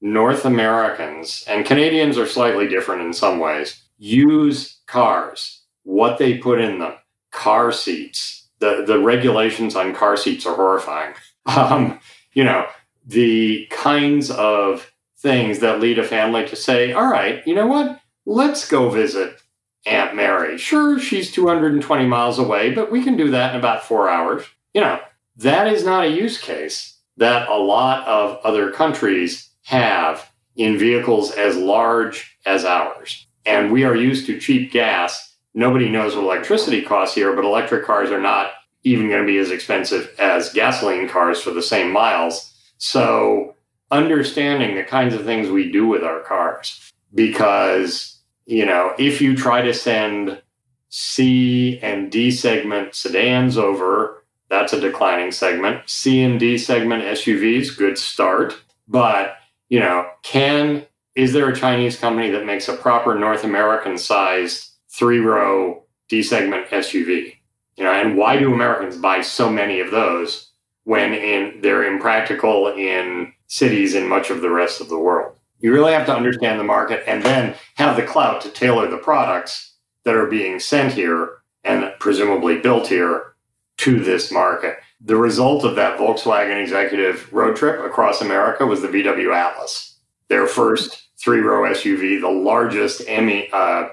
B: North Americans and Canadians are slightly different in some ways use cars, what they put in them, car seats. The, the regulations on car seats are horrifying. Um, you know, the kinds of things that lead a family to say, all right, you know what? Let's go visit Aunt Mary. Sure, she's 220 miles away, but we can do that in about four hours. You know, that is not a use case that a lot of other countries have in vehicles as large as ours and we are used to cheap gas. Nobody knows what electricity costs here, but electric cars are not even going to be as expensive as gasoline cars for the same miles. So, understanding the kinds of things we do with our cars, because, you know, if you try to send C and D segment sedans over, that's a declining segment. C and D segment SUVs, good start. But, you know, can is there a Chinese company that makes a proper North American sized three row D segment SUV? You know, and why do Americans buy so many of those when in, they're impractical in cities in much of the rest of the world? You really have to understand the market and then have the clout to tailor the products that are being sent here and presumably built here to this market. The result of that Volkswagen executive road trip across America was the VW Atlas, their first three row SUV, the largest ME, uh,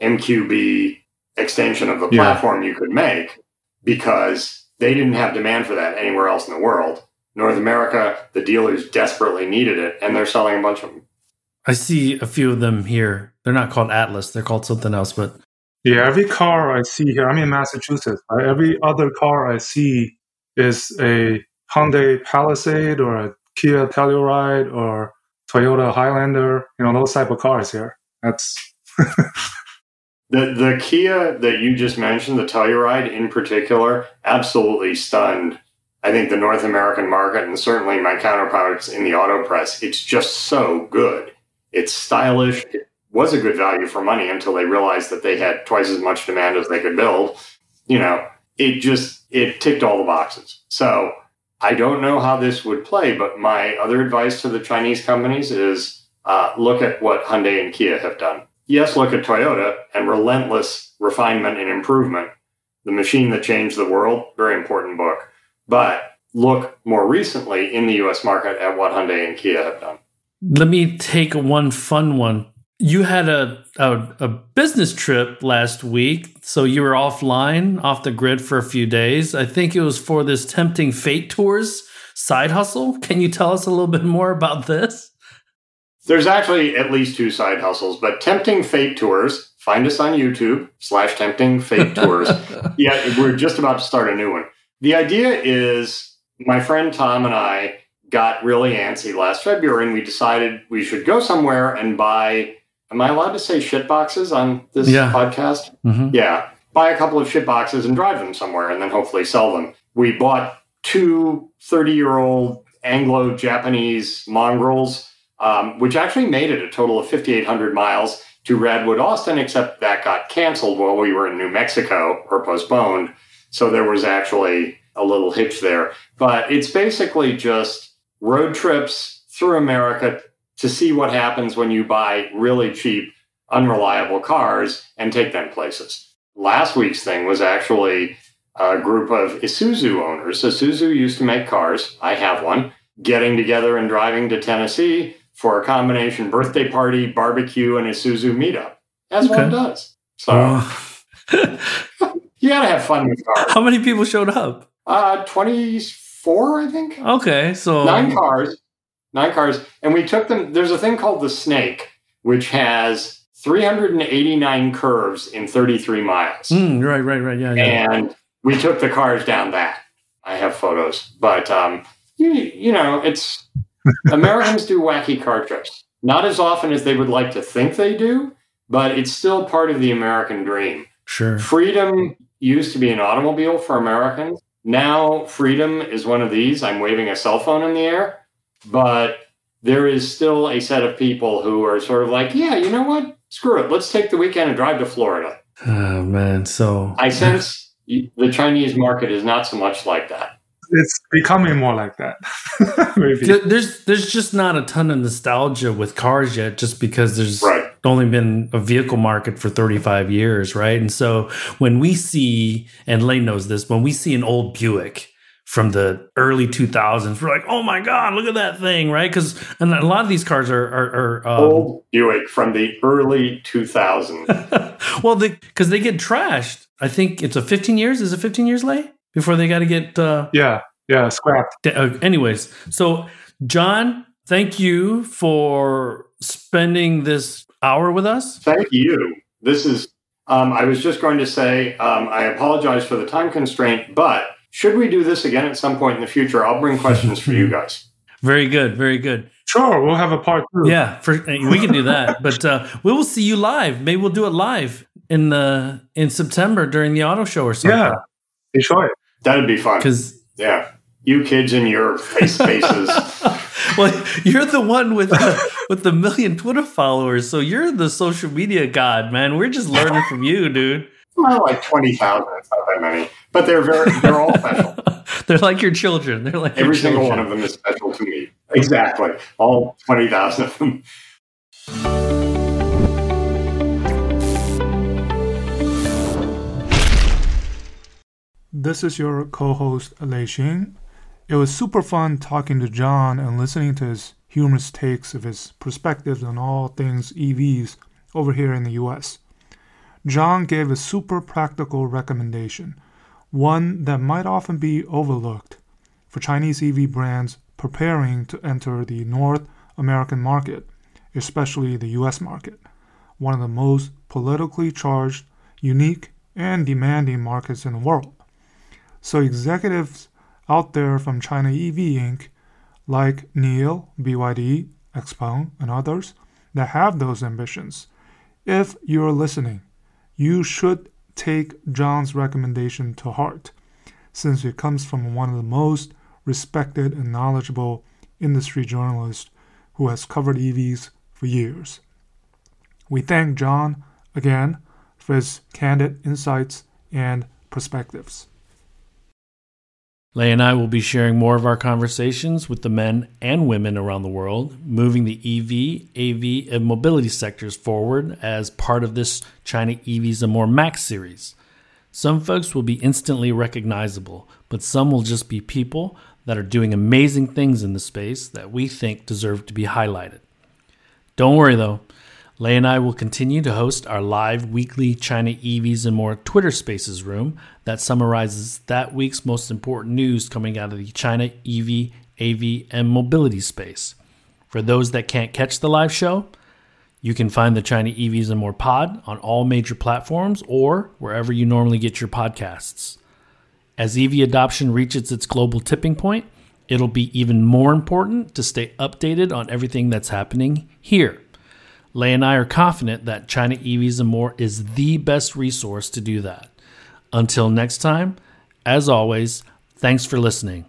B: MQB extension of the yeah. platform you could make because they didn't have demand for that anywhere else in the world. North America, the dealers desperately needed it, and they're selling a bunch of them.
A: I see a few of them here. They're not called Atlas; they're called something else. But
C: yeah, every car I see here, I'm in Massachusetts. Every other car I see is a Hyundai Palisade or a Kia Telluride or Toyota Highlander, you know, those type of cars here. That's
B: the the Kia that you just mentioned, the Telluride in particular, absolutely stunned. I think the North American market and certainly my counterparts in the auto press. It's just so good. It's stylish. It was a good value for money until they realized that they had twice as much demand as they could build. You know, it just it ticked all the boxes. So I don't know how this would play, but my other advice to the Chinese companies is uh, look at what Hyundai and Kia have done. Yes, look at Toyota and relentless refinement and improvement. The machine that changed the world, very important book. But look more recently in the US market at what Hyundai and Kia have done.
A: Let me take one fun one. You had a, a, a business trip last week, so you were offline, off the grid for a few days. I think it was for this tempting fate tours side hustle. Can you tell us a little bit more about this?
B: There's actually at least two side hustles, but Tempting Fate Tours, find us on YouTube slash Tempting Fate Tours. yeah, we're just about to start a new one. The idea is my friend Tom and I got really antsy last February and we decided we should go somewhere and buy. Am I allowed to say shit boxes on this yeah. podcast? Mm-hmm. Yeah. Buy a couple of shit boxes and drive them somewhere and then hopefully sell them. We bought two 30 year old Anglo Japanese mongrels um, which actually made it a total of 5,800 miles to Radwood, Austin, except that got canceled while we were in New Mexico or postponed. So there was actually a little hitch there. But it's basically just road trips through America to see what happens when you buy really cheap, unreliable cars and take them places. Last week's thing was actually a group of Isuzu owners. Isuzu used to make cars. I have one. Getting together and driving to Tennessee for a combination birthday party, barbecue, and Isuzu meetup, as okay. one does. So you gotta have fun with cars.
A: How many people showed up?
B: Uh, twenty-four, I think.
A: Okay, so
B: nine cars, nine cars, and we took them. There's a thing called the Snake, which has 389 curves in 33 miles.
A: Mm, right, right, right. Yeah,
B: yeah. And we took the cars down that. I have photos, but um, you, you know, it's Americans do wacky car trips. Not as often as they would like to think they do, but it's still part of the American dream.
A: Sure.
B: Freedom used to be an automobile for Americans. Now, freedom is one of these. I'm waving a cell phone in the air, but there is still a set of people who are sort of like, yeah, you know what? Screw it. Let's take the weekend and drive to Florida.
A: Oh, man. So
B: I sense the Chinese market is not so much like that
C: it's becoming more like that.
A: there's there's just not a ton of nostalgia with cars yet, just because there's
B: right.
A: Only been a vehicle market for 35 years, right? And so when we see, and Lei knows this, when we see an old Buick from the early 2000s, we're like, oh my god, look at that thing, right? Because and a lot of these cars are are, are
B: um, old Buick from the early 2000s.
A: well, because they, they get trashed. I think it's a 15 years. Is it 15 years late? before they got to get uh,
C: yeah yeah scrapped.
A: Uh, anyways, so John, thank you for spending this hour with us.
B: Thank you. This is. Um, I was just going to say um, I apologize for the time constraint, but should we do this again at some point in the future? I'll bring questions for you guys.
A: Very good. Very good.
C: Sure, we'll have a part two.
A: Yeah, for, we can do that. but uh, we will see you live. Maybe we'll do it live in the in September during the auto show or something.
C: Yeah, enjoy it.
B: That'd be fun. Because yeah, you kids and your face faces.
A: Well, you're the one with the, with the million Twitter followers, so you're the social media god, man. We're just learning from you, dude.
B: Well, like twenty thousand. It's not that many, but they're very they're all special.
A: they're like your children. They're like
B: every single one of them is special to me. Exactly, all twenty thousand of them.
C: This is your co host, Lei Xing. It was super fun talking to John and listening to his humorous takes of his perspectives on all things EVs over here in the US. John gave a super practical recommendation, one that might often be overlooked for Chinese EV brands preparing to enter the North American market, especially the US market, one of the most politically charged, unique, and demanding markets in the world. So executives
D: out there from China EV Inc., like NIO, BYD, Xpeng, and others that have those ambitions. If you're listening, you should take John's recommendation to heart, since it comes from one of the most respected and knowledgeable industry journalists who has covered EVs for years. We thank John again for his candid insights and perspectives.
A: Lei and I will be sharing more of our conversations with the men and women around the world, moving the EV, AV, and mobility sectors forward as part of this China EVs and More Max series. Some folks will be instantly recognizable, but some will just be people that are doing amazing things in the space that we think deserve to be highlighted. Don't worry though, Lei and I will continue to host our live weekly China EVs and more Twitter Spaces room that summarizes that week's most important news coming out of the China EV, AV, and mobility space. For those that can't catch the live show, you can find the China EVs and more pod on all major platforms or wherever you normally get your podcasts. As EV adoption reaches its global tipping point, it'll be even more important to stay updated on everything that's happening here. Lei and I are confident that China EVs and more is the best resource to do that. Until next time, as always, thanks for listening.